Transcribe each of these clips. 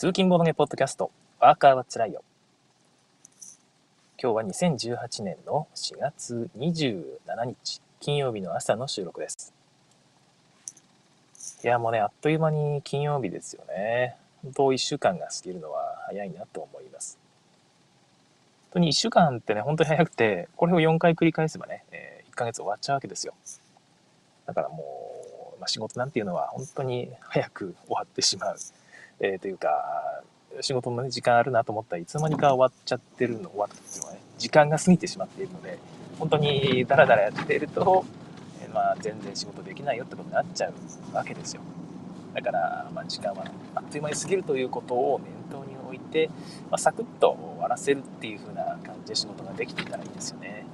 通勤ボードゲポッドキャスト、ワーカーはつらいよ。今日は2018年の4月27日、金曜日の朝の収録です。いや、もうね、あっという間に金曜日ですよね。本当、1週間が過ぎるのは早いなと思います。本当に1週間ってね、本当に早くて、これを4回繰り返せばね、えー、1ヶ月終わっちゃうわけですよ。だからもう、まあ、仕事なんていうのは本当に早く終わってしまう。えー、というか、仕事の、ね、時間あるなと思ったらいつの間にか終わっちゃってるの、終わったっていうのはね、時間が過ぎてしまっているので、本当にダラダラやっていると、えー、まあ、全然仕事できないよってことになっちゃうわけですよ。だから、まあ、時間はあっという間に過ぎるということを念頭に置いて、まあ、サクッと終わらせるっていう風な感じで仕事ができていたらいいですよね。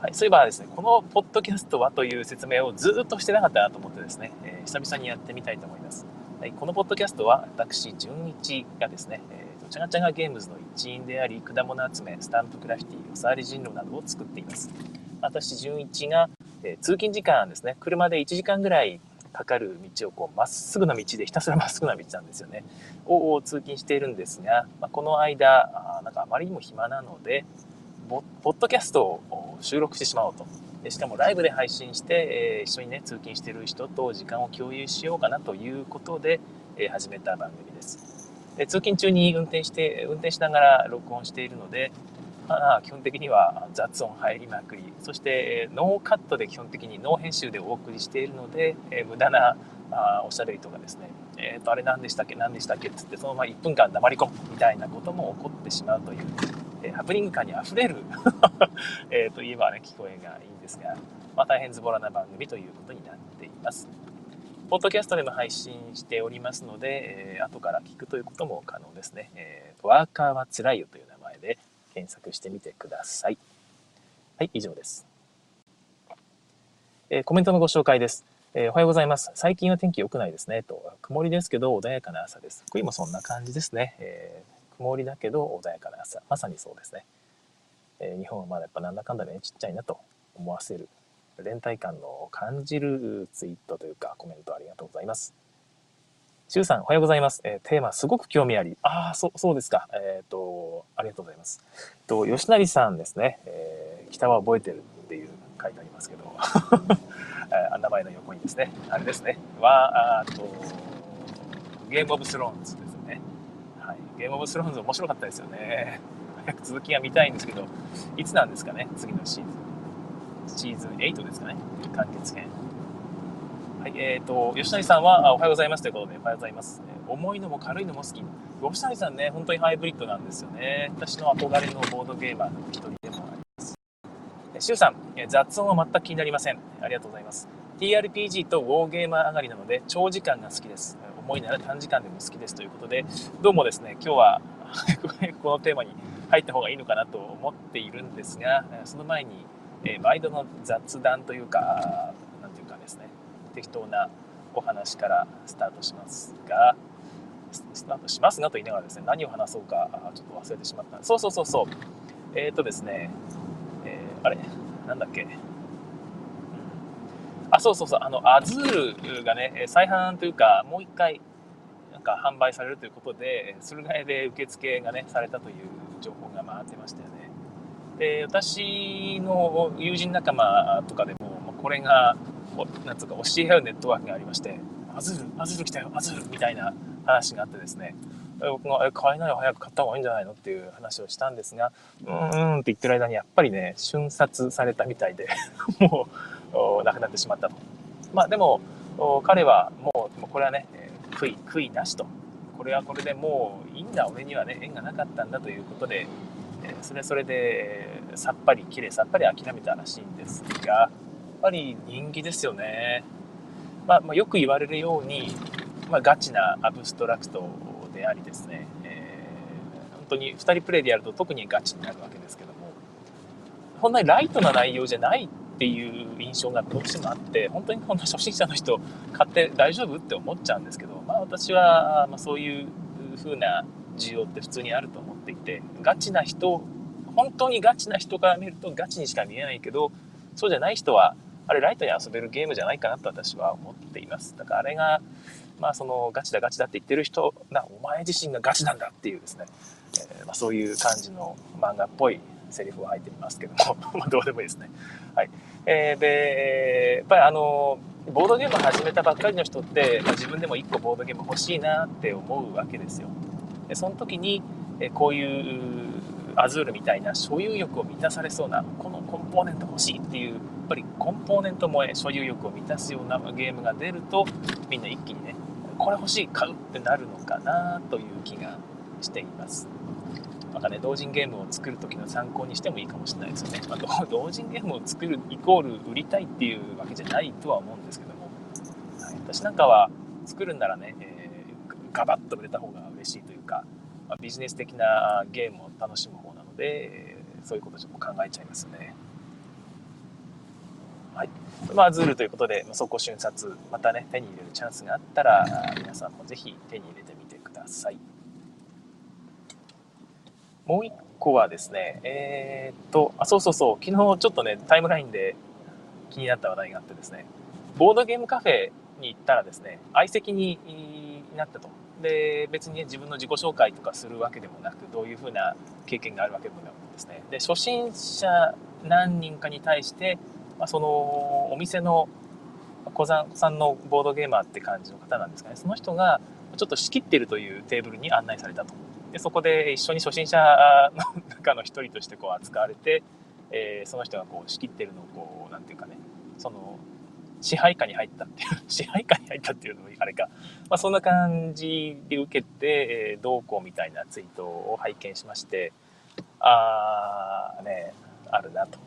はい、そういえばですね、このポッドキャストはという説明をずっとしてなかったなと思ってですね、えー、久々にやってみたいと思います。はい、このポッドキャストは私、純一がですね、えーと、チャガチャガゲームズの一員であり、果物集め、スタンプクラフィティ、おさわり人狼などを作っています。私、純一が、えー、通勤時間ですね、車で1時間ぐらいかかる道をこうまっすぐな道でひたすらまっすぐな道なんですよね。を通勤しているんですが、まあ、この間あ、なんかあまりにも暇なので、ポッドキャストを収録してしまおうと。でしかもライブで配信して、えー、一緒にね通勤してる人と時間を共有しようかなということで、え、始めた番組です。で通勤中に運転して運転しながら録音しているので、まあ、基本的には雑音入りまくり。そして、え、ノーカットで基本的にノー編集でお送りしているので、え無駄なあおしゃべりとかですねえっ、とあれ何でしたっけ？何でしたっけ？っつってそのまま1分間黙り込むみたいなことも起こってしまうというえハプニング感にあふれる えといえばね、聞こえがいいんですが、まあ、大変ズボラな番組ということになっています。ポッドキャストでも配信しておりますので、えー、後から聞くということも可能ですね。えー、ワーカーはつらいよという名前で検索してみてください。はい、以上です。えー、コメントのご紹介です。えー、おはようございます。最近は天気良くないですね。と、曇りですけど穏やかな朝です。福井もそんな感じですね。えー曇りだけど穏やかな朝。まさにそうですね。えー、日本はまだやっぱなんだかんだね、ちっちゃいなと思わせる、連帯感の感じるツイートというかコメントありがとうございます。シュウさん、おはようございます。えー、テーマ、すごく興味あり。ああ、そそうですか。えっ、と、ありがとうございます。と、吉成さんですね。えー、北は覚えてるっていう書いてありますけど、あ名前の横にですね、あれですね。は、あと、ゲームオブスローンズですね。はいゲームオブスローンズ面白かったですよね。早く続きが見たいんですけど、いつなんですかね、次のシーズン。シーズン8ですかね、完結編。はい、えっ、ー、と、吉成さんは、おはようございますということで、おはようございます。重いのも軽いのも好き。吉成さんね、本当にハイブリッドなんですよね。私の憧れのボードゲーマーの一人。シュウさん、雑音は全く気になりません。ありがとうございます。TRPG とウォーゲーマー上がりなので、長時間が好きです。重いなら短時間でも好きですということで、どうもですね、今日は このテーマに入った方がいいのかなと思っているんですが、その前に、えー、毎度の雑談というか、なんていうかですね、適当なお話からスタートしますが、スタートしますがと言いながらですね、何を話そうか、ちょっと忘れてしまった。そうそうそうそう。えっ、ー、とですね、あれ。なんだっけ。あ、そうそうそう、あの、アズールがね、再販というか、もう一回、なんか販売されるということで、駿河屋で受付がね、されたという情報が回ってましたよね。で、私の友人仲間とかでも、これが、なんつうか、教え合うネットワークがありまして、アズール、アズール来たよ、アズールみたいな話があってですね、僕が、え、買えないよ、早く買った方がいいんじゃないのっていう話をしたんですが、うーんって言ってる間にやっぱりね、瞬殺されたみたいで、もう、亡くなってしまったと。まあでも、彼はもう、これはね、悔い、悔いなしと。これはこれでもういいんだ、俺にはね、縁がなかったんだということで、それそれでさっぱり、きれいさっぱり諦めたらしいんですが、やっぱり人気ですよね。まあ、まあ、よく言われるように、まあ、ガチなアブストラクトでありですね、えー、本当に2人プレイでやると特にガチになるわけですけども、本来ライトな内容じゃないっていう印象がどうしてもあって本当にこんな初心者の人買って大丈夫って思っちゃうんですけど、まあ、私は、まそういう風な需要って普通にあると思っていてガチな人本当にガチな人から見るとガチにしか見えないけどそうじゃない人はあれライトに遊べるゲームじゃないかなと私は思っています。だからあれがまあ、そのガチだガチだって言ってる人なお前自身がガチなんだっていうですね、えー、まあ、そういう感じの漫画っぽいセリフが入っていますけども まあどうでもいいですね。はい、えー、でやっぱりあのボードゲームを始めたばっかりの人って、まあ、自分でも1個ボードゲーム欲しいなって思うわけですよ。でその時に、えこういうアズールみたいな所有欲を満たされそうなこのコンポーネント欲しいっていうやっぱりコンポーネント萌え所有欲を満たすようなゲームが出るとみんな一気にねこれ欲しい買うってなるのかなという気がしています。なんかね同人ゲームを作る時の参考にしてもいいかもしれないですよね、まあ、同人ゲームを作るイコール売りたいっていうわけじゃないとは思うんですけども、はい、私なんかは作るんならね、えー、ガバッと売れた方が嬉しいというかまあ、ビジネス的なゲームを楽しむ方なので、そういうことちょっと考えちゃいますね。はい。まあ、ズールということで、まあ、そこ瞬殺、またね、手に入れるチャンスがあったら、皆さんもぜひ手に入れてみてください。もう一個はですね、えー、っと、あ、そうそうそう、昨日ちょっとね、タイムラインで気になった話題があってですね、ボードゲームカフェに行ったらですね、相席になったと。で別に、ね、自分の自己紹介とかするわけでもなくどういうふうな経験があるわけでもなくですね。で初心者何人かに対して、まあ、そのお店の小山さんのボードゲーマーって感じの方なんですかね。その人がちょっと仕切ってるというテーブルに案内されたと。でそこで一緒に初心者の中の一人としてこう扱われて、えー、その人がこう仕切ってるのをこうなんていうかね。その支配下に入ったっていう 支配下に入ったっていうのもあれか、まあ、そんな感じで受けて、えー、どうこうみたいなツイートを拝見しましてああねあるなと。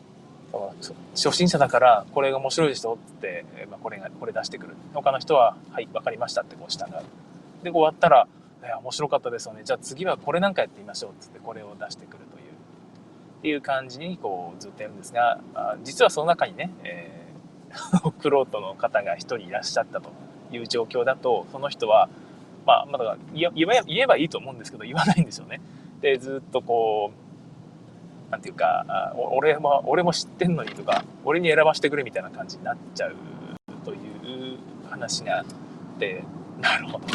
初心者だからこれが面白いでしょって、まあ、これがこれ出してくる。他の人は「はい分かりました」ってこう従う。で終わったら「いや面白かったですよね。じゃあ次はこれなんかやってみましょう」っつってこれを出してくるという。っていう感じにこうずっとやるんですがあ実はその中にね、えークロートの方が1人いらっしゃったという状況だとその人はまあまだ言えばいいと思うんですけど言わないんですよね。でずっとこうなんていうか俺も俺も知ってんのにとか俺に選ばしてくれみたいな感じになっちゃうという話があってなるほど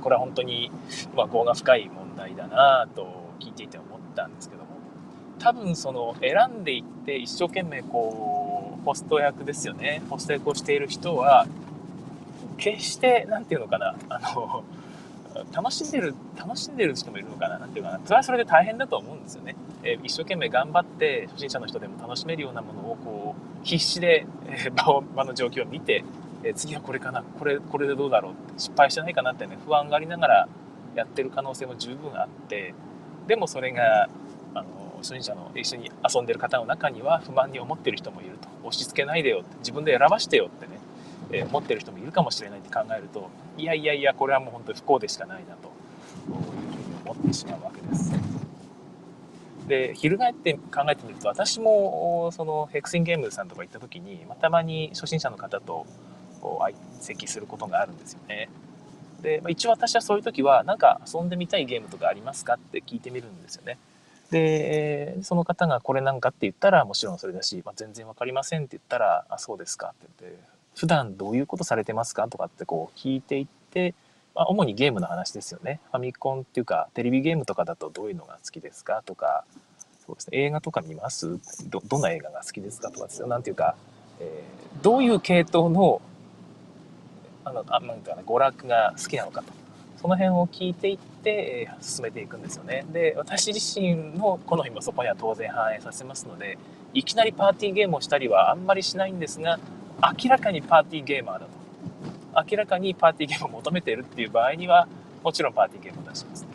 これは本当に、まあ、業が深い問題だなと聞いていて思ったんですけども多分その選んでいって一生懸命こうホスト役ですよね。ホスト役をしている人は、決して、何て言うのかな、あの、楽しんでる、楽しんでる人もいるのかな、なんていうかな、それはそれで大変だと思うんですよね。えー、一生懸命頑張って、初心者の人でも楽しめるようなものを、こう、必死で、えー、場を、場の状況を見て、えー、次はこれかな、これ、これでどうだろう、失敗してないかなってね、不安がありながらやってる可能性も十分あって、でもそれが、あの、初心者の一緒に遊んでる方の中には不満に思ってる人もいると。押し付けないでよって自分で選ばしてよってね、えー、思ってる人もいるかもしれないって考えるといやいやいやこれはもう本当に不幸でしかないなというふうに思ってしまうわけです。で翻って考えてみると私もそのヘクシンゲームズさんとか行った時に、ま、たまに初心者の方と相席することがあるんですよね。で、まあ、一応私はそういう時は何か遊んでみたいゲームとかありますかって聞いてみるんですよね。で、その方がこれなんかって言ったらもちろんそれだし、まあ、全然わかりませんって言ったら、あ、そうですかって言って、普段どういうことされてますかとかってこう聞いていって、まあ、主にゲームの話ですよね。ファミコンっていうか、テレビゲームとかだとどういうのが好きですかとか、そうですね、映画とか見ます？ど、どんな映画が好きですかとかですよ。なんていうか、えー、どういう系統の、あの、あなんかな、娯楽が好きなのかと。その辺を聞いていって、え進めていくんですよね。で、私自身の好みもそこには当然反映させますので、いきなりパーティーゲームをしたりはあんまりしないんですが、明らかにパーティーゲーマーだと。明らかにパーティーゲームを求めているっていう場合には、もちろんパーティーゲームを出します。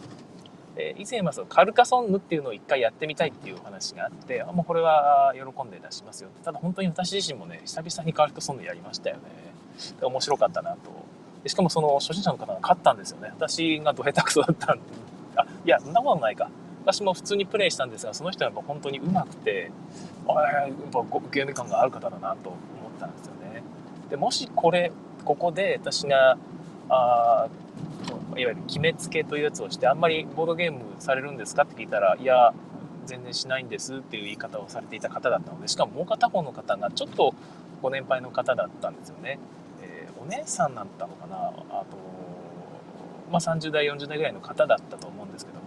で以前はそのカルカソンヌっていうのを一回やってみたいっていうお話があって、あもうこれは喜んで出しますよ。ただ本当に私自身もね、久々にカルカソンヌやりましたよね。面白かったなとでしかもその初心者の方が勝ったんですよね。私がど下手くそだったんで、あ、いや、そんなことないか。私も普通にプレイしたんですが、その人はやっぱ本当に上手くて、あやっぱゲーム感がある方だなと思ったんですよね。で、もしこれ、ここで私が、あいわゆる決めつけというやつをして、あんまりボードゲームされるんですかって聞いたら、いや、全然しないんですっていう言い方をされていた方だったので、しかももう片方の方がちょっとご年配の方だったんですよね。お姉さんだったのかな。あとまあ、30代40代ぐらいの方だったと思うんですけども。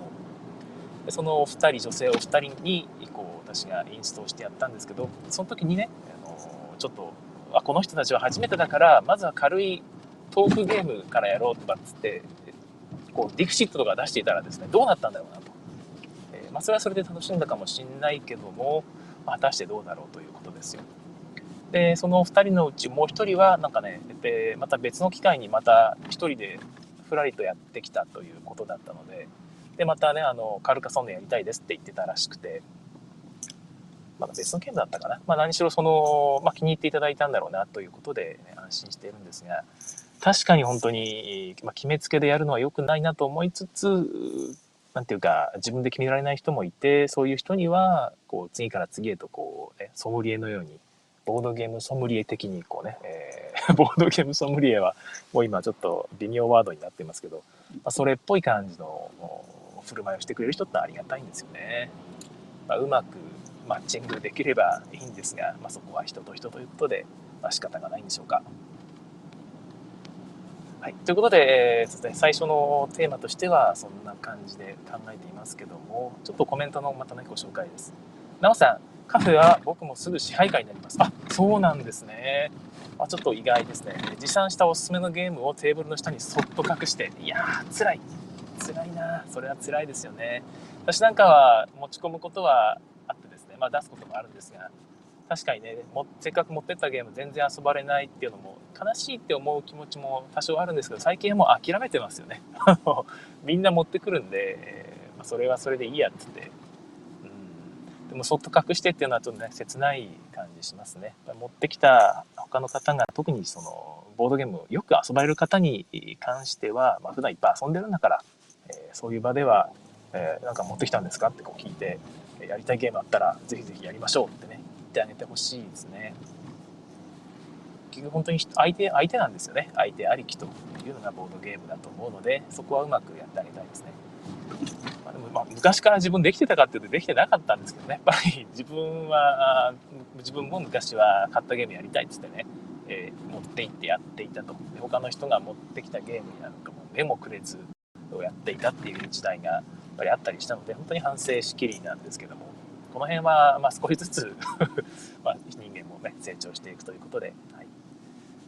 そのお二人女性お二人にこう私がインストールしてやったんですけどその時にねあのちょっとあこの人たちは初めてだからまずは軽いトークゲームからやろうとかっつってこうディクシットとか出していたらですねどうなったんだろうなと、えー、まあ、それはそれで楽しんだかもしんないけども、まあ、果たしてどうだろうということですよ。でその2人のうちもう1人はなんかねでまた別の機会にまた1人でふらりとやってきたということだったのででまたねあのカルカソンヌやりたいですって言ってたらしくてまだ別のゲームだったかな、まあ、何しろその、まあ、気に入っていただいたんだろうなということで、ね、安心しているんですが確かに本当に、まあ、決めつけでやるのは良くないなと思いつつなんていうか自分で決められない人もいてそういう人にはこう次から次へとこう、ね、ソムリエのようにボードゲームソムリエ的にこうね、えー、ボードゲームソムリエはもう今ちょっと微妙ワードになってますけど、まあ、それっぽい感じの振る舞いをしてくれる人ってありがたいんですよね。まあ、うまくマッチングできればいいんですが、まあ、そこは人と人ということで、まあ、仕方がないんでしょうか。はい、ということで、えー、最初のテーマとしてはそんな感じで考えていますけどもちょっとコメントのまたねご紹介です。なおさんカフェは僕もすぐ支配下になります。あそうなんですね。あちょっと意外ですね。持参したおすすめのゲームをテーブルの下にそっと隠して、いやー、辛い。辛いな。それは辛いですよね。私なんかは持ち込むことはあってですねまあ、出すこともあるんですが確かにねもせっかく持ってったゲーム全然遊ばれないっていうのも悲しいって思う気持ちも多少あるんですけど最近はもう諦めてますよね みんな持ってくるんで、まあ、それはそれでいいやっつってでもそっと隠してっていうのはちょっとね切ない感じしますね。持ってきた他の方が特にそのボードゲームをよく遊ばれる方に関しては、まあ、普段いっぱい遊んでるんだから、えー、そういう場では、えー、なんか持ってきたんですかってこう聞いてやりたいゲームあったらぜひぜひやりましょうってね言ってあげてほしいですね。結局本当に相手相手なんですよね。相手ありきというのがボードゲームだと思うのでそこはうまくやってあげたいですね、まあ、でもま昔から自分できてたかっていうとできてなかったんですけどね。やっぱり 自分は自分も昔は買ったゲームやりたいっつってね、えー、持って行ってやっていたと。で他の人が持ってきたゲームなんかも目もくれずをやっていたっていう時代がやっぱりあったりしたので本当に反省しきりなんですけども。この辺はま少しずつ ま人間もね成長していくということで、はい、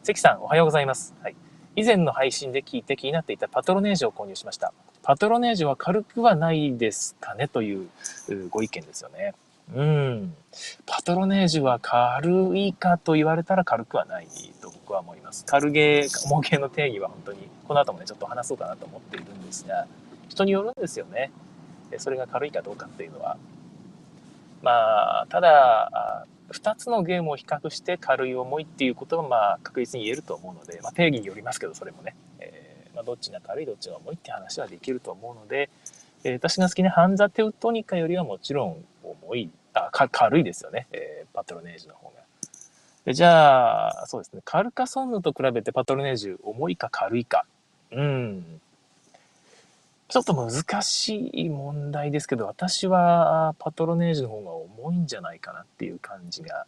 関さんおはようございます、はい、以前の配信で聞いて気になっていたパトロネージを購入しました。パトロネージは軽くはないですかねというご意見ですよねうん。パトロネージは軽いかと言われたら軽くはないと僕は思います。軽ゲー、重ゲーの定義は本当に、この後もね、ちょっと話そうかなと思っているんですが、人によるんですよね。それが軽いかどうかっていうのは。まあ、ただ、2つのゲームを比較して軽い重いっていうことはまあ確実に言えると思うので、まあ、定義によりますけどそれもね、まあ、どっちが軽いどっちが重いって話はできると思うので、えー、私が好きなハンザ・テウトニカよりはもちろん重い。あ軽いですよね、えー、パトロネージュの方が。でじゃあそうですね。カルカソンヌと比べてパトロネージュ重いか軽いか。うん。ちょっと難しい問題ですけど、私はパトロネージュの方が重いんじゃないかなっていう感じが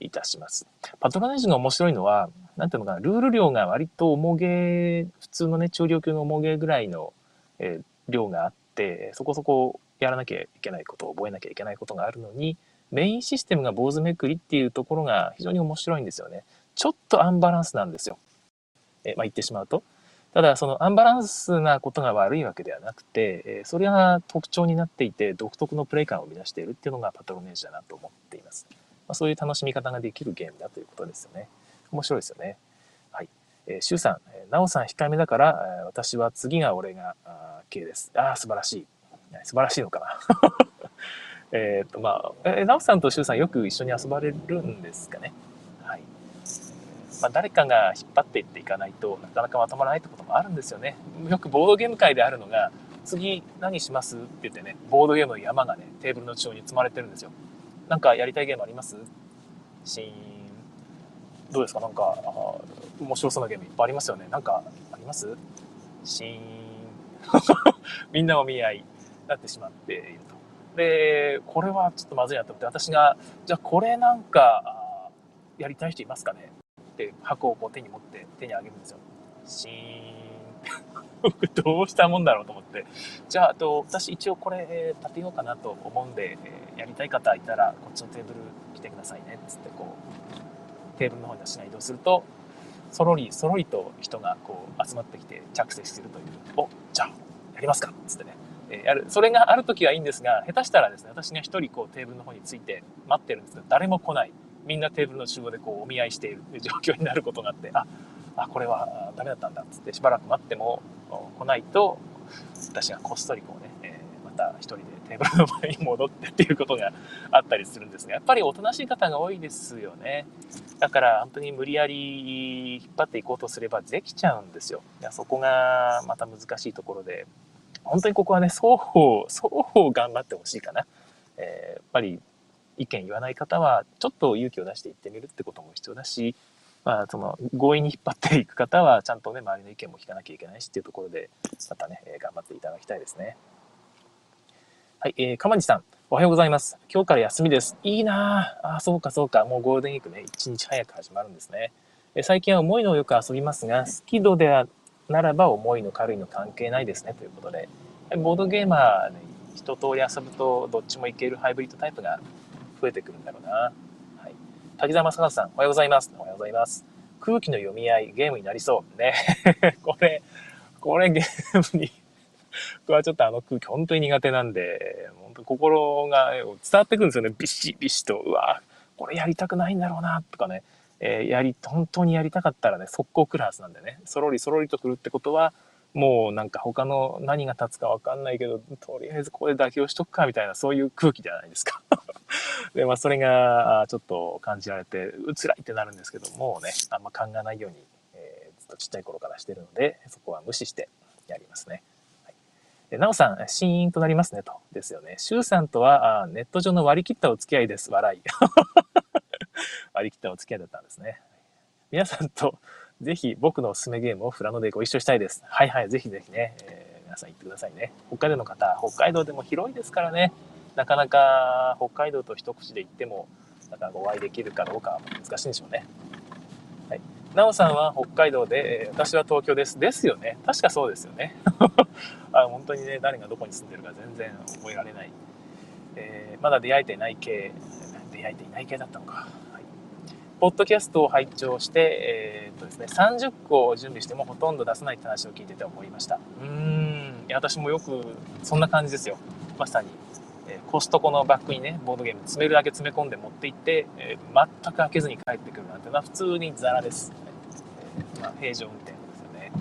いたします。パトロネージの面白いのは、なんていうのかな、ルール量が割と重げ、普通のね、調量級の重げぐらいの、えー、量があって、そこそこやらなきゃいけないことを覚えなきゃいけないことがあるのに、メインシステムが坊主めくりっていうところが非常に面白いんですよね。ちょっとアンバランスなんですよ。えまあ、言ってしまうと。ただそのアンバランスなことが悪いわけではなくて、えそれが特徴になっていて独特のプレイ感を生み出しているっていうのがパトロネージだなと思っています。まあ、そういう楽しみ方ができるゲームだということですよね。面白いですよね。はい。えー、シュウさん、ナオさん控えめだから、私は次が俺があ系です。ああ、素晴らしい。素晴らしいのかな。えっと、まあ、えー、ナオさんとシュウさんよく一緒に遊ばれるんですかね。はいまあ、誰かが引っ張っていっていかないとなかなかまとまらないってこともあるんですよね。よくボードゲーム界であるのが次何しますって言ってねボードゲームの山がねテーブルの中央に積まれてるんですよ。なんかやりたいゲームあります？シーンどうですか？なんか面白そうなゲームいっぱいありますよね。なんかあります？シーンみんなお見合いになってしまっていると。でこれはちょっとまずいなと思って私がじゃあこれなんかやりたい人いますかね？って箱をこう手に持って手に上げるんですよ。シーン。どうしたもんだろうと思って。じゃあ、あと、私一応これ立てようかなと思うんで、えー、やりたい方いたら、こっちのテーブル来てくださいね。つって、こう、テーブルの方に私が移動すると、そろり、そろりと人がこう集まってきて着席するという、お、じゃあ、やりますかつってね。えやる。それがある時はいいんですが、下手したらですね、私が一人こうテーブルの方について待ってるんですけど、誰も来ない。みんなテーブルの集合でこうお見合いしている状況になることがあって、あ、あこれはダメだったんだっつってしばらく待っても来ないと、私がこっそりこうね、えー、また一人でテーブルの前に戻ってっていうことがあったりするんですが、やっぱりおとなしい方が多いですよね。だから本当に無理やり引っ張っていこうとすればできちゃうんですよ。いやそこがまた難しいところで、本当にここはね、双方、双方頑張ってほしいかな。えー、やっぱり意見言わない方は、ちょっと勇気を出して言ってみるってことも必要だし、まあ、その、強引に引っ張っていく方は、ちゃんとね、周りの意見も聞かなきゃいけないしっていうところで、またね、え頑張っていただきたいですね。はい、えー、かまじさん、おはようございます。今日から休みです。いいなあ、そうかそうか。もうゴールデンウィークね、一日早く始まるんですね。え最近は思いのよく遊びますが、スキドではならば思いの軽いの関係ないですねということで、ボードゲーマー、ね、一通り遊ぶとどっちもいけるハイブリッドタイプが増えてくるんだろうな。はい。滝沢正和さん、おはようございます。おはようございます。空気の読み合い、ゲームになりそう。ね。これ、これゲームに僕はちょっとあの空気本当に苦手なんで、本当心が伝わってくるんですよね。ビシビシと。うわこれやりたくないんだろうな、とかね。えー、やり、本当にやりたかったらね、速攻来るはずなんでね。そろりそろりと来るってことは、もうなんか他の何が立つかわかんないけど、とりあえずここで妥協しとくかみたいな、そういう空気じゃないですか。で、まあそれがちょっと感じられて、うつらいってなるんですけどもうね、あんま考えないように、えー、ずっとちっちゃい頃からしてるので、そこは無視してやりますね。はい、でなおさん、シーンとなりますねと。ですよね。シュウさんとはあネット上の割り切ったお付き合いです。笑い。割り切ったお付き合いだったんですね。皆さんとぜひ僕のおすすめゲームをフラノでご一緒したいです。はいはい、ぜひぜひね、えー、皆さん行ってくださいね。北海道の方、北海道でも広いですからね、なかなか北海道と一口で行っても、なかなかお会いできるかどうか難しいんでしょうね。はい。なおさんは北海道で、私は東京です。ですよね。確かそうですよね。あ本当にね、誰がどこに住んでるか全然覚えられない。えー、まだ出会えてない系、出会えていない系だったのか。ポッドキャストを拝聴して、えー、っとですね、30個を準備してもほとんど出さないって話を聞いてて思いました。うーん、私もよくそんな感じですよ。まさに。えー、コストコのバッグにね、ボードゲーム詰めるだけ詰め込んで持って行って、えー、全く開けずに帰ってくるなんてのは普通にザラです。えー、まあ、平常運転ですよね。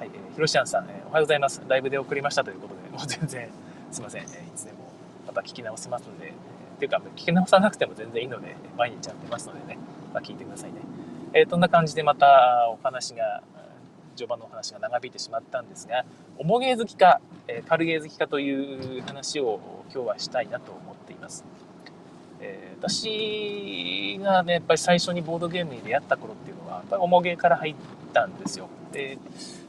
はい、えー、ひろしあんさん、えー、おはようございます。ライブで送りましたということで、もう全然すいません。え、いつでもまた聞き直せますんで、ていうか、聞き直さなくても全然いいので、毎日やってますのでね、まあ、聞いてくださいね。えー、そんな感じでまたお話が、序盤のお話が長引いてしまったんですが、重ゲー好きか、えー、軽ゲー好きかという話を今日はしたいなと思っています。えー、私がね、やっぱり最初にボードゲームに出会った頃っていうのは、やっぱり重ゲーから入ったんですよ。で、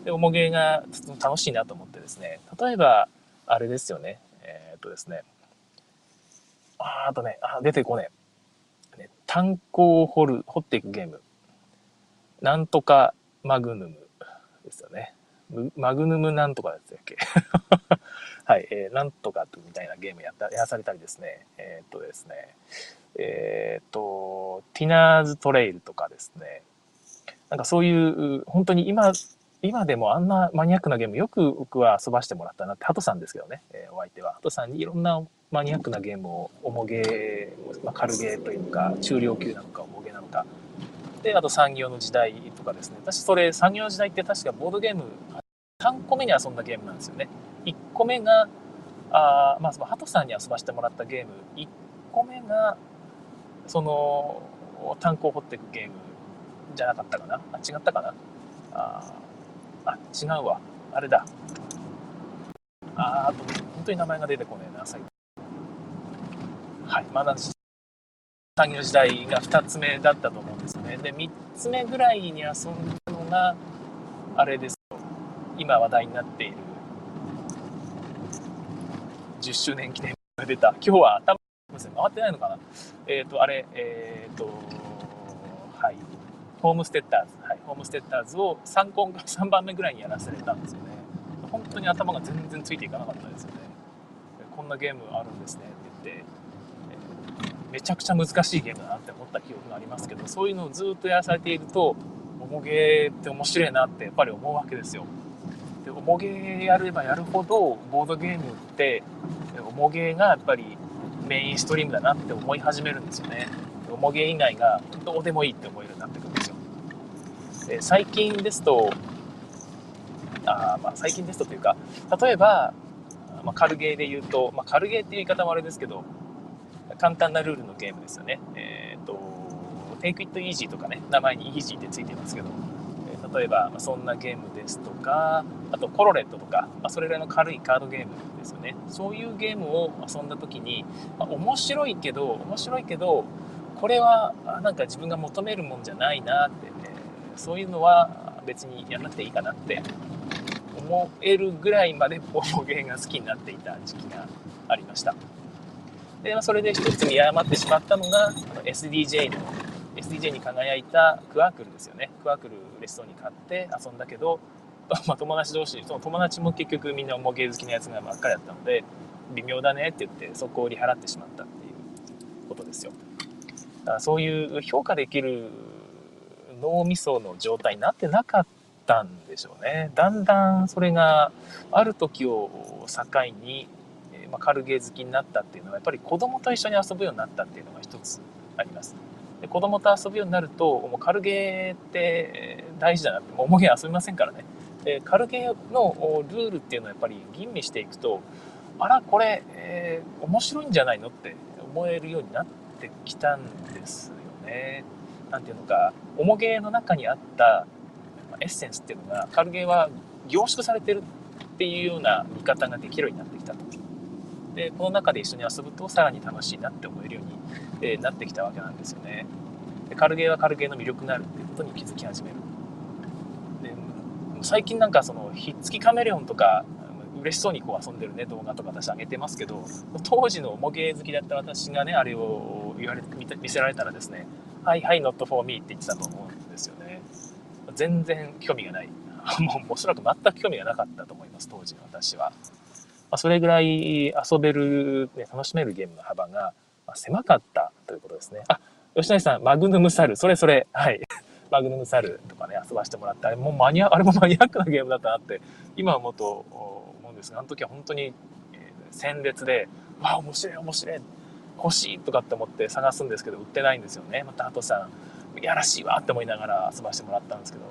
で重ゲーが楽しいなと思ってですね、例えば、あれですよね、えー、っとですね、ああとね、あ、出てこね。ね、炭鉱を掘る、掘っていくゲーム。なんとかマグヌムですよね。マグヌムなんとかやつやっけはい、えー、なんとかみたいなゲームやった、やらされたりですね。えー、っとですね。えー、っと、ティナーズトレイルとかですね。なんかそういう、本当に今、今でもあんなマニアックなゲームよく僕は遊ばしてもらったなって、ハトさんですけどね、えー、お相手は。ハトさんにいろんなマニアックなゲームを重ゲー、まあ、軽ゲーというか中量級なのか重ゲーなのか。であと産業の時代とかですね。私それ産業の時代って確かボードゲーム3個目に遊んだゲームなんですよね。1個目があまあそのハトさんに遊ばせてもらったゲーム。1個目がその炭鉱を掘っていくゲームじゃなかったかな。あ違ったかな。ああ違うわ。あれだ。ああと本当に名前が出てこねえな最近。はい、まだ産業時代が2つ目だったと思うんですよね。で、3つ目ぐらいに遊んだのが、あれですよ。今話題になっている10周年記念が出た。今日は頭、回ってないのかなえっ、ー、と、あれ、えっ、ー、と、はい。ホームステッターズ。はい。ホームステッターズを3個3番目ぐらいにやらされたんですよね本当に頭が全然ついていかなかったですよねこんなゲームあるんですねって言って、めちゃくちゃ難しいゲームだなって思った記憶がありますけどそういうのをずっとやらされていると重ゲーって面白いなってやっぱり思うわけですよ。で重ゲーやればやるほどボードゲームって重ゲーがやっぱりメインストリームだなって思い始めるんですよね。重ゲー以外がどうでもいいって思えるようになってくるんですよ。で最近ですとあまあ最近ですとというか例えば、まあ、軽ゲーで言うと、まあ、軽ゲーっていう言い方もあれですけど簡単なルールのゲームですよね。えっ、ー、と Take It Easy とかね名前に Easy ってついてますけどえ例えば、まそんなゲームですとかあとコロレットとか、まあ、それぐらいの軽いカードゲームですよね。そういうゲームを遊んだ時に、まあ、面白いけど面白いけどこれはなんか自分が求めるもんじゃないなって、ね、そういうのは別にやらなくていいかなって思えるぐらいまでボーゲーが好きになっていた時期がありました。で、まあ、それで一つ見誤ってしまったのが SDJ の SDJ に輝いたクワークルですよね。クワークル嬉しそうに買って遊んだけど、まあ、友達同士その友達も結局みんな重ゲー好きなやつがばっかりだったので微妙だねって言ってそこを売り払ってしまったっていうことですよ。だからそういう評価できる脳みその状態になってなかったんでしょうね。だんだんそれがある時を境に、まあ、軽ゲー好きになったっていうのはやっぱり子供と一緒に遊ぶようになったっていうのが一つありますで子供と遊ぶようになるともう軽ゲーって大事だなってもう重ゲー遊びませんからねで軽ゲーのルールっていうのはやっぱり吟味していくとあらこれ、えー、面白いんじゃないのって思えるようになってきたんですよね。なんていうのか重ゲーの中にあったエッセンスっていうのが軽ゲーは凝縮されてるっていうような見方ができるようになってきたと。でこの中で一緒に遊ぶとさらに楽しいなって思えるようにえなってきたわけなんですよね。で軽ゲーは軽ゲーの魅力があるっていうことに気づき始める。で最近なんかそのひっつきカメレオンとか嬉しそうにこう遊んでるね動画とか私上げてますけど当時の重ゲー好きだった私がねあれを言われ見せられたらですね「はいはい not for me」って言ってたと思うんですよね全然興味がない もうおそらく全く興味がなかったと思います当時の私は、まあ、それぐらい遊べる、ね、楽しめるゲームの幅が狭かったということですね。あ、吉谷さん、マグヌムサル、それそれ、はい。マグヌムサルとかね、遊ばしてもらって、あれもマニア、あれもマニアックなゲームだったなって、今思うと思うんですが、あの時は本当に、えー、鮮烈で、わあ、面白い、面白い、欲しいとかって思って探すんですけど、売ってないんですよね。また、ハトさん、いやらしいわって思いながら遊ばしてもらったんですけど、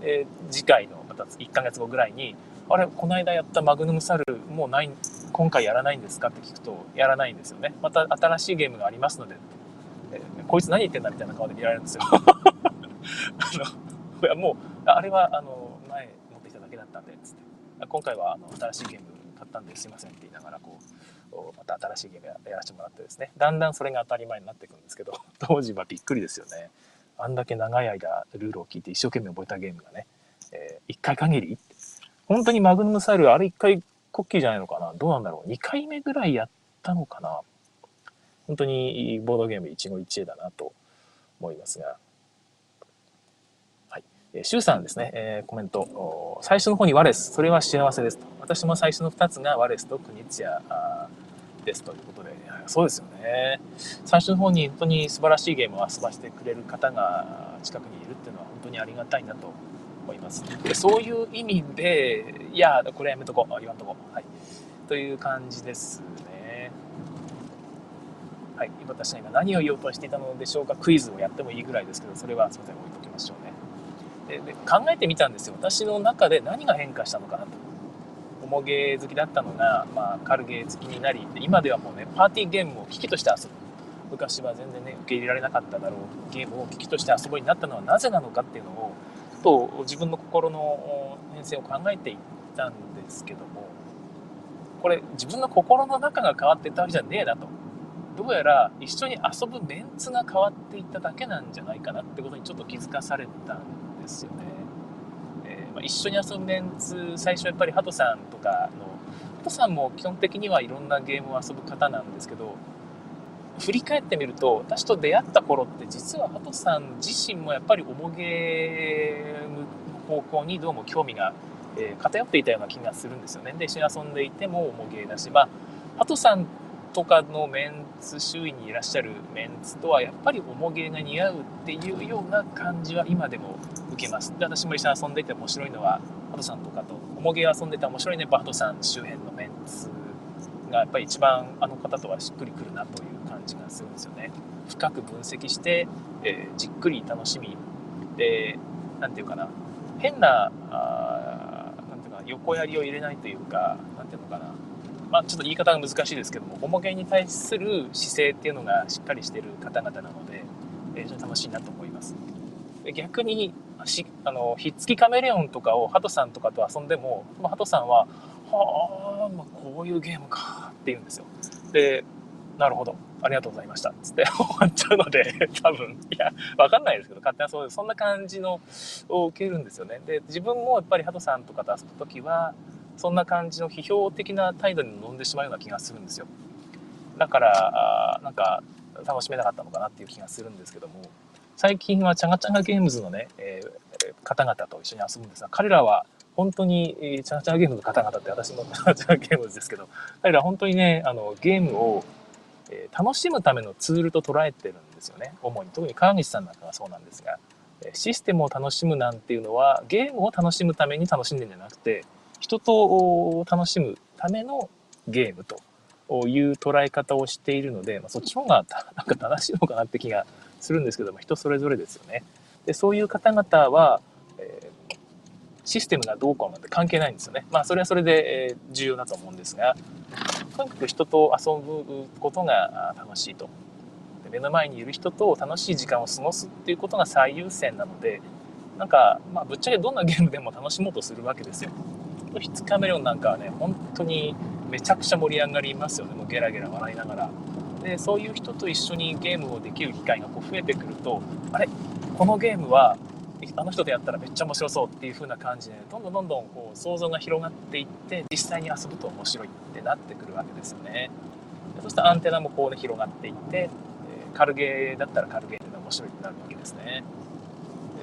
で、次回のまた1ヶ月後ぐらいに、あれ、この間やったマグヌムサル、もうない、今回やらないんですか？って聞くと、やらないんですよね。また新しいゲームがありますので、えー、こいつ何言ってんだみたいな顔で見られるんですよ。あの、いやもう、あれは、あの、前持ってきただけだったんで、つって。今回は、あの、新しいゲーム買ったんですいませんって言いながら、こう、また新しいゲームやらせてもらってですね、だんだんそれが当たり前になっていくんですけど、当時はびっくりですよね。あんだけ長い間ルールを聞いて一生懸命覚えたゲームがね、えー、1回限り本当にマグヌムサイル、あれ1回コッキーじゃないのかな？どうなんだろう ?2 回目ぐらいやったのかな？本当にボードゲーム一期一会だなと思いますが。はい。えー、シュウさんですね、えー、コメント。最初の方にワレス、それは幸せですと。私も最初の2つがワレスとクニツヤですということで、そうですよね。最初の方に本当に素晴らしいゲームを遊ばせてくれる方が近くにいるっていうのは本当にありがたいなと思います。でそういう意味で、いや、これやめとこう、言わんとこう。はい。という感じですね。はい。私が今何を言おうとしていたのでしょうか。クイズをやってもいいぐらいですけど、それはすいません、置いときましょうね。でで考えてみたんですよ。私の中で何が変化したのかなと。重ゲー好きだったのが、まあ、軽ゲー好きになり、今ではもうね、パーティーゲームを機器として遊ぶ。昔は全然ね、受け入れられなかっただろうゲームを機器として遊ぶようになったのはなぜなのかっていうのをと自分の心の変遷を考えていったんですけどもこれ自分の心の中が変わっていったわけじゃねえなと。どうやら一緒に遊ぶメンツが変わっていっただけなんじゃないかなってことにちょっと気づかされたんですよね、えー、まあ、一緒に遊ぶメンツ最初やっぱりハトさんとかのハトさんも基本的にはいろんなゲームを遊ぶ方なんですけど振り返ってみると私と出会った頃って実はハトさん自身もやっぱり重げの方向にどうも興味が、え、偏っていたような気がするんですよね。で一緒に遊んでいても重げだしまあハトさんとかのメンツ周囲にいらっしゃるメンツとはやっぱり重げが似合うっていうような感じは今でも受けます。で私も一緒に遊んでいて面白いのはハトさんとかと重げ遊んでて面白いねハトさん周辺のメンツがやっぱり一番あの方とはしっくりくるなというじがするんですよね深く分析して、えー、じっくり楽しみで何て言うかな変なあなんていうか横やりを入れないというか何て言うのかなまあ、ちょっと言い方が難しいですけども、ホモゲンに対する姿勢っていうのがしっかりしてる方々なので、非常に楽しいなと思います。で逆にしあの、ひっつきカメレオンとかをハトさんとかと遊んでも、ハトさんは、はあ、まあ、こういうゲームかって言うんですよ。で、なるほど。ありがとうございました。つって 終わっちゃうので、多分、いや、わかんないですけど、勝手なそう、そんな感じのを受けるんですよね。で、自分もやっぱりハトさんとかと遊ぶときは、そんな感じの批評的な態度に臨んでしまうような気がするんですよ。だから、あなんか、楽しめなかったのかなっていう気がするんですけども、最近はチャガチャガゲームズのね、えー、方々と一緒に遊ぶんですが、彼らは本当に、えー、チャガチャガゲームズの方々って私もチャガチャガゲームズですけど、彼ら本当にね、あの、ゲームを、えー、楽しむためのツールと捉えてるんですよね。主に。特に川口さんなんかがそうなんですが、システムを楽しむなんていうのは、ゲームを楽しむために楽しんでるんじゃなくて、人と楽しむためのゲームという捉え方をしているので、まあ、そっちの方がなんか正しいのかなって気がするんですけども、人それぞれですよね。で、そういう方々は、えー、システムがどうこうなんて関係ないんですよね。まあ、それはそれで、え重要だと思うんですが、とにかく人と遊ぶことが楽しいと。で目の前にいる人と楽しい時間を過ごすっていうことが最優先なので、なんか、まあ、ぶっちゃけどんなゲームでも楽しもうとするわけですよ。ひつカメレオンなんかはね、本当にめちゃくちゃ盛り上がりますよね。もうゲラゲラ笑いながら。で、そういう人と一緒にゲームをできる機会がこう増えてくると、あれ？このゲームはあの人とやったらめっちゃ面白そうっていう風な感じで、どんどんどんどんこう想像が広がっていって、実際に遊ぶと面白いってなってくるわけですよね。でそしたらアンテナもこうね、広がっていって、軽ゲーだったら軽ゲーで面白いってなるわけですね。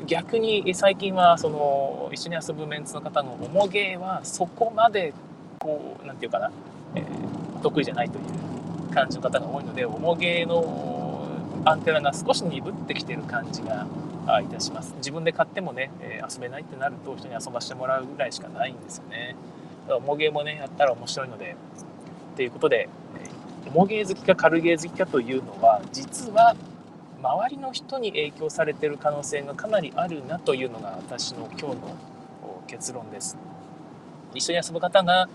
逆に最近はその一緒に遊ぶメンツの方の重げはそこまでこう何て言うかな、えー、得意じゃないという感じの方が多いので重げのアンテナが少し鈍ってきてる感じがいたします。自分で買ってもね、え遊べないってなると人に遊ばせてもらうぐらいしかないんですよね。重げもねやったら面白いので。ということで重げ好きか軽ゲー好きかというのは実は周りの人に影響されてる可能性がかなりあるなというのが私の今日の結論です。一緒に遊ぶ方が、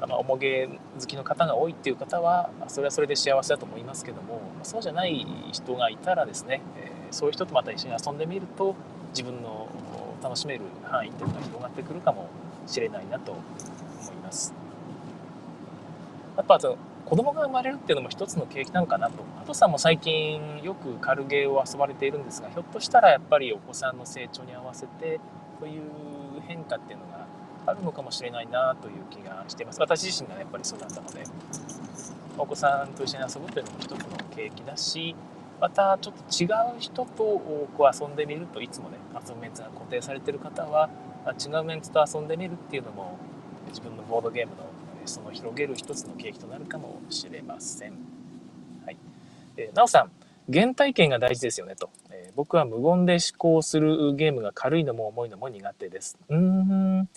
まあ、重げ好きの方が多いっていう方はそれはそれで幸せだと思いますけどもそうじゃない人がいたらですね、えー、そういう人とまた一緒に遊んでみると自分の楽しめる範囲っていうのが広がってくるかもしれないなと思います。あとは子供が生まれるっていうのも一つの景気なのかなと。ハトさんも最近よく軽ゲーを遊ばれているんですが、ひょっとしたらやっぱりお子さんの成長に合わせて、そういう変化っていうのがあるのかもしれないなという気がしています。私自身がやっぱりそうだったので、お子さんと一緒に遊ぶというのも一つの景気だし、またちょっと違う人とこう遊んでみるといつもね遊ぶメンツが固定されてる方は違うメンツと遊んでみるっていうのも自分のボードゲームのその広げる一つの契機となるかもしれません。はい。えー、なおさん、原体験が大事ですよねと、えー、僕は無言で思考するゲームが軽いのも重いのも苦手です。うん。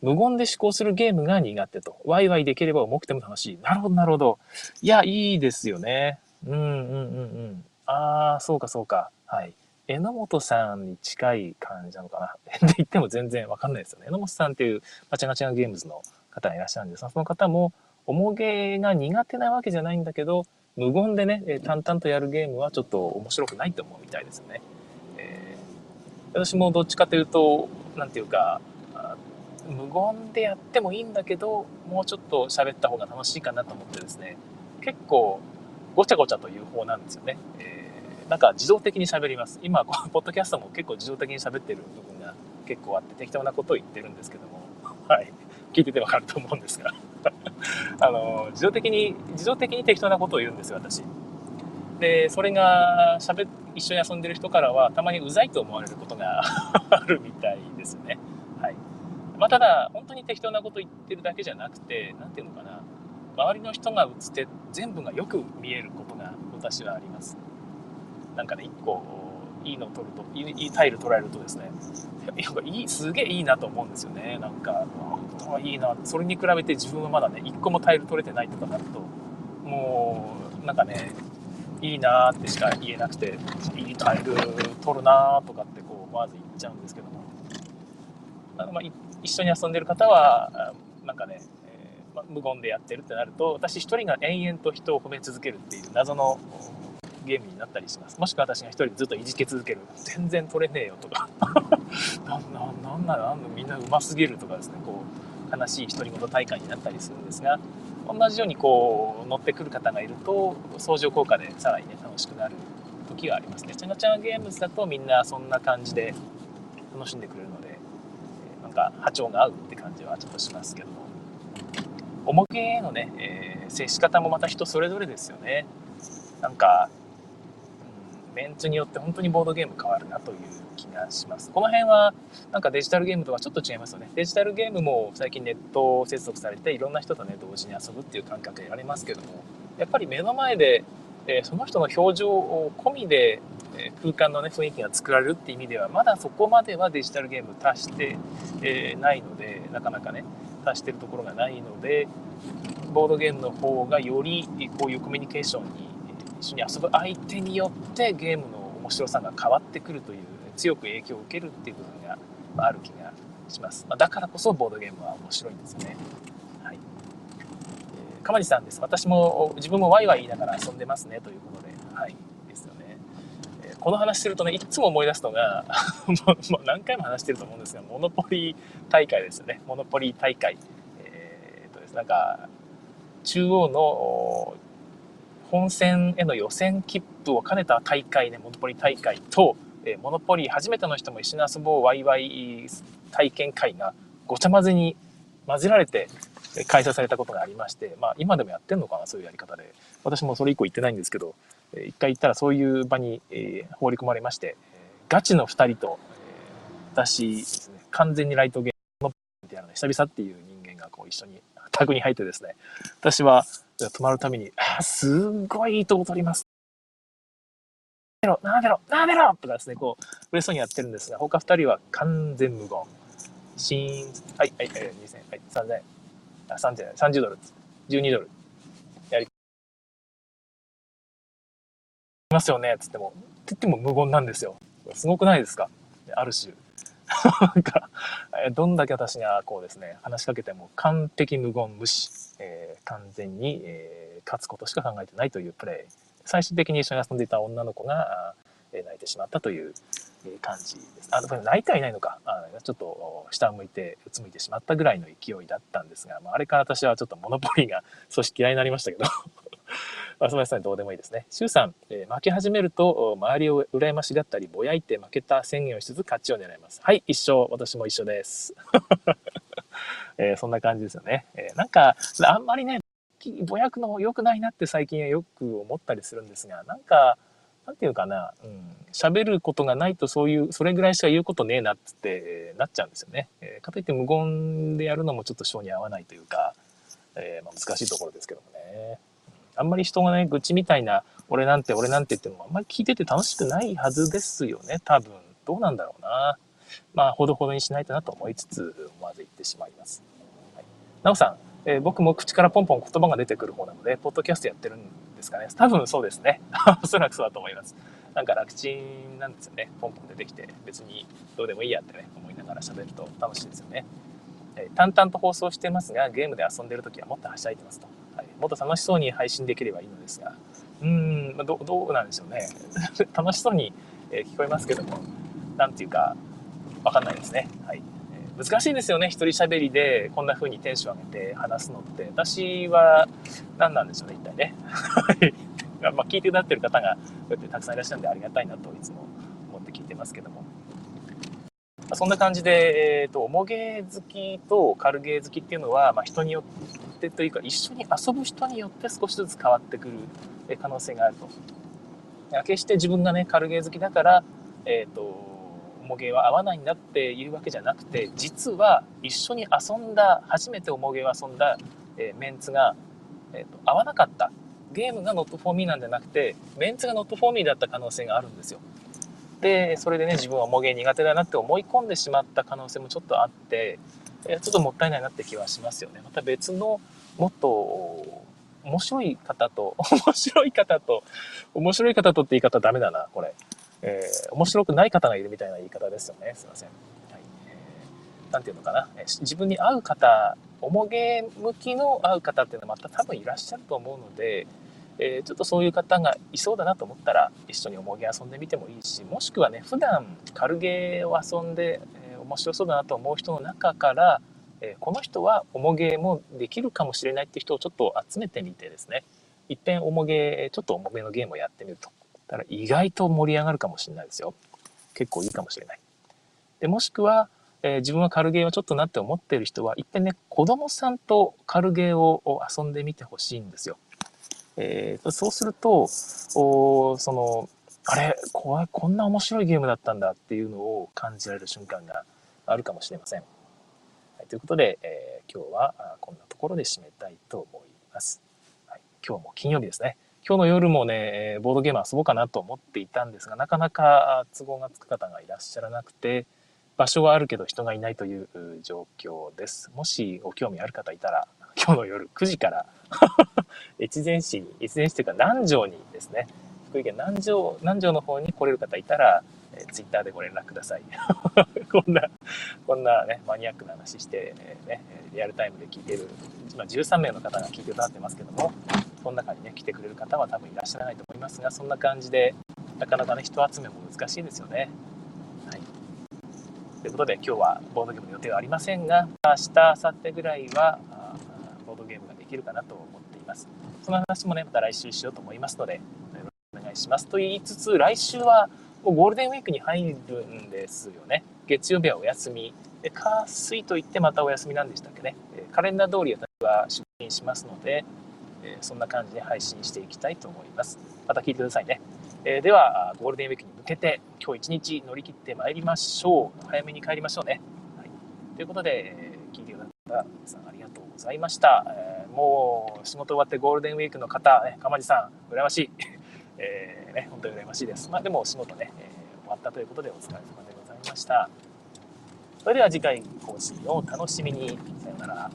無言で思考するゲームが苦手と。ワイワイできれば重くても楽しい。なるほど、なるほど。いや、いいですよね。うんうんうんうん。ああ、そうかそうか。はい。榎本さんに近い感じなのかな。って言っても全然わかんないですよね。榎本さんっていう、ガチャガチャゲームズの方がいらっしゃるんですが、その方も、重げが苦手なわけじゃないんだけど、無言でねえ、淡々とやるゲームはちょっと面白くないと思うみたいですよね。えー、私もどっちかというと、何て言うか、無言でやってもいいんだけど、もうちょっと喋った方が楽しいかなと思ってですね、結構ごちゃごちゃという方なんですよね。えー、なんか自動的に喋ります。今、このポッドキャストも結構自動的に喋ってる部分が結構あって適当なことを言ってるんですけども、はい。聞いててわかると思うんですが あの、自動的に、自動的に適当なことを言うんですよ、私。でそれがしゃべ一緒に遊んでる人からはたまにうざいと思われることが あるみたいですね。はいまあ、ただ本当に適当なこと言ってるだけじゃなくて何ていうのかな周りの人が映って全部がよく見えることが私はあります。なんかね1個いいのを取るといいタイル捉えるとですね。やっぱいいすげえいいなと思うんですよね。なんかあいいな。それに比べて自分はまだね1個もタイル取れてないとかなるともうなんかねいいなってしか言えなくていいタイル取るなとかってこう思わず言っちゃうんですけども。あの、まあ、一緒に遊んでる方はなんかね、無言でやってるってなると私一人が延々と人を褒め続けるっていう謎のゲームになったりします。もしくは私が一人ずっといじけ続ける。全然取れねえよとか。なななんならみんなうますぎるとかですね。こう悲しい独り言大会になったりするんですが同じようにこう乗ってくる方がいると相乗効果でさらにね楽しくなる時がありますね。チャガチャガゲームズだとみんなそんな感じで楽しんでくれるのでなんか波長が合うって感じはちょっとしますけども。重げへのね、えー、接し方もまた人それぞれですよね。なんかうんメンツによって本当にボードゲーム変わるなという気がします。この辺はなんかデジタルゲームとはちょっと違いますよね。デジタルゲームも最近ネット接続されていろんな人とね同時に遊ぶっていう感覚でやれますけどもやっぱり目の前で、えー、その人の表情を込みで、空間のね雰囲気が作られるっていう意味ではまだそこまではデジタルゲーム達して、えー、ないのでなかなかね達してるところがないのでボードゲームの方がよりこういうコミュニケーションに一緒に遊ぶ相手によってゲームの面白さが変わってくるという強く影響を受けるっていう部分がある気がします、まだからこそボードゲームは面白いんですよね。はい、えー、鎌地さんです。私も自分もワイワイ言いながら遊んでますねということで。はい、この話してるとねいつも思い出すのが もう何回も話してると思うんですがモノポリ大会ですよね。モノポリ大会。えー、っとですなんか中央の本戦への予選切符を兼ねた大会ね、モノポリ大会と、えモノポリ初めての人も一緒に遊ぼうワイワイ体験会がごちゃ混ぜに混ぜられて開催されたことがありまして、まあ今でもやってんのかな、そういうやり方で。私もそれ以降行ってないんですけど、一回行ったらそういう場に、え放り込まれまして、ガチの2人と、え私ですね、完全にライトゲームのってやるの久々っていう人間がこう一緒にタグに入ってですね、私は止まるために、あすごいいいとこ取ります。なめろ、並べろ、並べろとかですね、こう、嬉しそうにやってるんですが、他二人は完全無言。シーン、はい、はい、はい、2000、はい、3000、あ、3000、30ドル、12ドル。やり、ますよね、つっても、って言っても無言なんですよ。すごくないですか？ある種。なんか、どんだけ私がこうですね、話しかけても完璧無言無視、えー、完全に、えー、勝つことしか考えてないというプレイ。最終的に一緒に遊んでいた女の子が、泣いてしまったという感じです。あ、泣いてはいないのか。あちょっと下を向いて、うつむいてしまったぐらいの勢いだったんですが、まあ、あれから私はちょっとモノポリーが 少し嫌いになりましたけど まあ、その人にどうでもいいですね。周さん、えー、負け始めると、周りを羨ましがったり、ぼやいて負けた宣言をしつつ勝ちを狙います。はい、一緒。私も一緒です。えー、そんな感じですよね。えー、なんか、あんまりね、ぼやくの良くないなって最近はよく思ったりするんですが、なんか、なんていうかな、うん、喋ることがないとそういう、それぐらいしか言うことねえなって、えー、なっちゃうんですよね。えー、かといって無言でやるのもちょっと性に合わないというか、えー、まあ、難しいところですけどもね。あんまり人がね、愚痴みたいな、俺なんて俺なんてってのもあんまり聞いてて楽しくないはずですよね、多分。どうなんだろうな。まあ、ほどほどにしないとなと思いつつ、思わず言ってしまいます。はい、なおさん、えー、僕も口からポンポン言葉が出てくる方なので、ポッドキャストやってるんですかね。多分そうですね。おそらくそうだと思います。なんか楽ちんなんですよね。ポンポン出てきて、別にどうでもいいやってね、思いながら喋ると楽しいですよね。えー、淡々と放送してますが、ゲームで遊んでる時はもっとはしゃいでますと。はい、もっと楽しそうに配信できればいいのですが、うーん、ま、どどうなんでしょうね。楽しそうに、え聞こえますけども、なんていうか、わかんないですね。はい。難しいですよね。一人喋りでこんな風にテンション上げて話すのって。私は何なんでしょうね、一体ね。まあ、聞いてくださってる方がこうやってたくさんいらっしゃるんでありがたいなといつも思って聞いてますけども。まそんな感じで、えっ、ー、と、重げ好きと軽ゲ好きっていうのは、まあ、人によってというか、一緒に遊ぶ人によって少しずつ変わってくる可能性があると。決して自分がね、軽ゲー好きだから、えっ、ー、と、重げは合わないんだっていうわけじゃなくて、実は一緒に遊んだ、初めて重げを遊んだ、えー、メンツが、えーと、合わなかった。ゲームがノットフォーミーなんじゃなくて、メンツがノットフォーミーだった可能性があるんですよ。で、それでね、自分は重げ苦手だなって思い込んでしまった可能性もちょっとあって、えちょっともったいないなって気はしますよね。また別の、もっと、面白い方と、面白い方と、面白い方とって言い方ダメだな、これ。えー、面白くない方がいるみたいな言い方ですよね。すいません。はい、なんていうのかな。自分に合う方、重げ向きの合う方っていうのはまた多分いらっしゃると思うので、えー、ちょっとそういう方がいそうだなと思ったら一緒に重げ遊んでみてもいいしもしくはね普段軽ゲーを遊んで、えー、面白そうだなと思う人の中から、えー、この人は重げもできるかもしれないって人をちょっと集めてみてですねいっぺん重げちょっと重めのゲームをやってみるとだから意外と盛り上がるかもしれないですよ結構いいかもしれないでもしくは、え自分は軽ゲーはちょっとなって思っている人はいっぺんね子供さんと軽ゲーを遊んでみてほしいんですよえー、そうすると、おその、あれ、怖い、こんな面白いゲームだったんだっていうのを感じられる瞬間があるかもしれません。はい、ということで、えー、今日はこんなところで締めたいと思います。はい、今日も金曜日ですね。今日の夜もね、ボードゲーム遊ぼうかなと思っていたんですが、なかなか都合がつく方がいらっしゃらなくて、場所はあるけど人がいないという状況です。もしご興味ある方いたら、今日の夜9時から 越前市に、越前市というか南城にですね、福井県南城、南城の方に来れる方いたら、えー、ツイッターでご連絡ください。こんな、こんなね、マニアックな話して、えー、ね、リアルタイムで聞いてる、まあ、13名の方が聞いてくださってますけども、この中にね、来てくれる方は多分いらっしゃらないと思いますが、そんな感じで、なかなかね、人集めも難しいですよね。はい。ということで、今日はボードゲームの予定はありませんが、明日、明後日ぐらいは、ボードゲームができるかなと思っています。その話もね、また来週しようと思いますので、よろしくお願いします。と言いつつ、来週はゴールデンウィークに入るんですよね。月曜日はお休み。で、火、水と言ってまたお休みなんでしたっけね。カレンダー通り私は出勤しますので、そんな感じで配信していきたいと思います。また聞いてくださいね。えでは、ゴールデンウィークに向けて、今日一日乗り切ってまいりましょう。早めに帰りましょうね。はい、ということで、聞いてくださった皆さんありがとうございました。え、もう仕事終わってゴールデンウィークの方、ね、かまじさん、羨ましい。えー、ね、本当に羨ましいです。まあでもお仕事ね、えー、終わったということでお疲れ様でございました。それでは次回更新を楽しみに。さようなら。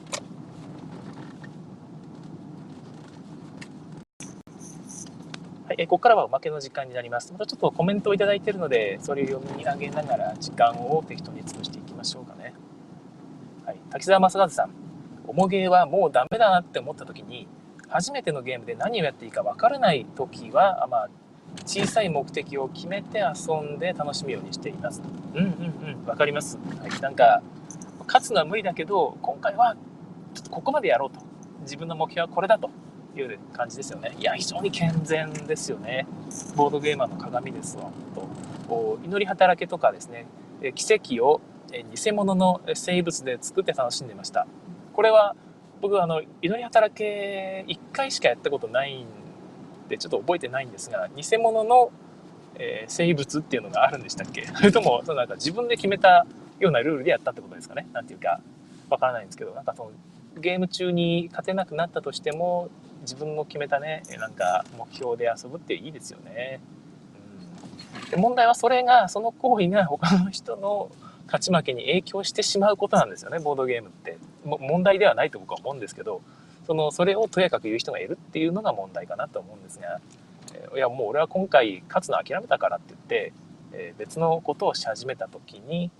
はい、えここからはおまけの時間になります。またちょっとコメントをいただいているので、それを読み上げながら時間を適当に潰していきましょうかね。はい、滝沢正和さん、重ゲーはもうダメだなって思った時に、初めてのゲームで何をやっていいかわからない時は、まあ、小さい目的を決めて遊んで楽しむようにしています。うんうんうん、わかります。はい、なんか、勝つのは無理だけど、今回はちょっとここまでやろうと。自分の目標はこれだという感じですよね。いや、非常に健全ですよね。ボードゲーマーの鏡ですわ、と。祈り働けとかですね、奇跡を偽物の生物で作って楽しんでました。これは僕あの祈り働け1回しかやったことないんでちょっと覚えてないんですが偽物の、えー、生物っていうのがあるんでしたっけ？それともそのなんか自分で決めたようなルールでやったってことですかね？なんていうかわからないんですけどなんかそのゲーム中に勝てなくなったとしても自分の決めたね。なんか目標で遊ぶっていいですよね。うん、で問題はそれがその行為が他の人の勝ち負けに影響してしまうことなんですよねボードゲームって。問題ではないと僕は思うんですけどそのそれをとやかく言う人がいるっていうのが問題かなと思うんですが、えいやもう俺は今回勝つの諦めたからって言って、え別のことをし始めた時に、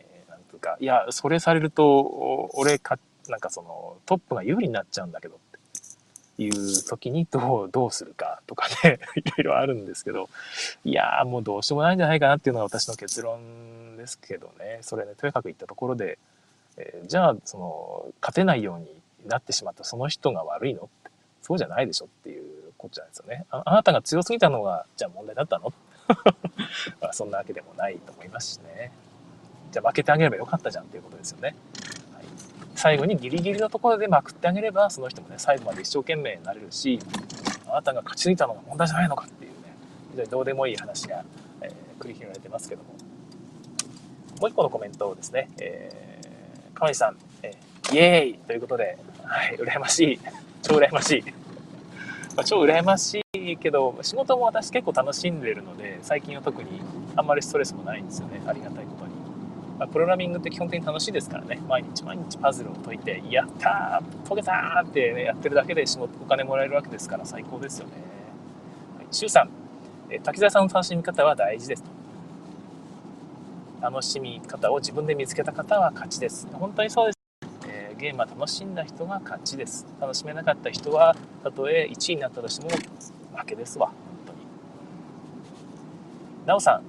えー、なんとかいやそれされると俺かなんかそのトップが有利になっちゃうんだけどっていう時にどうどうするかとかね いろいろあるんですけどいやもうどうしようもないんじゃないかなっていうのが私の結論ですけどね。それねとやかく言ったところで、えー、じゃあその勝てないようになってしまったその人が悪いの？ってそうじゃないでしょっていうことじゃないですよね。ああなたが強すぎたのがじゃあ問題だったの？まあそんなわけでもないと思いますしね。じゃあ負けてあげればよかったじゃんっていうことですよね、はい、最後にギリギリのところでまくってあげればその人もね最後まで一生懸命になれるしあなたが勝ち抜いたのが問題じゃないのかっていうね。非常にどうでもいい話が、えー、繰り広げられてますけども。もう一個のコメントをですね、えー、川西さん、えー、イエーイということで、はい、羨ましい。超羨ましい。まあ、超羨ましいけど仕事も私結構楽しんでるので最近は特にあんまりストレスもないんですよね。ありがたいことに、まあ、プログラミングって基本的に楽しいですからね。毎日毎日パズルを解いてやったー解けたーって、ね、やってるだけで仕事お金もらえるわけですから最高ですよね、はい、周さん、え滝沢さんの楽しみ方は大事ですと。楽しみ方を自分で見つけた方は勝ちです本当にそうですえゲームは楽しんだ人が勝ちです。楽しめなかった人は、たとえ1位になったとしても負けですわ、本当に。なおさん、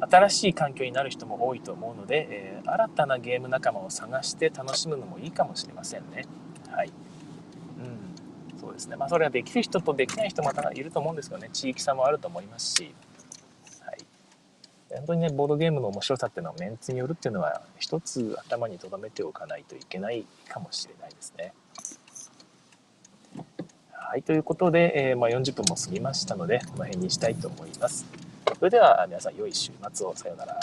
新しい環境になる人も多いと思うので、えー、新たなゲーム仲間を探して楽しむのもいいかもしれませんね。はい。うん、そうですね。まあ、それはできる人とできない人もまたいると思うんですけどね、地域差もあると思いますし、本当にね、ボードゲームの面白さっていうのはメンツによるっていうのは、一つ頭に留めておかないといけないかもしれないですね。はい、ということで、えー、まあ、40分も過ぎましたので、この辺にしたいと思います。それでは皆さん、良い週末を。さようなら。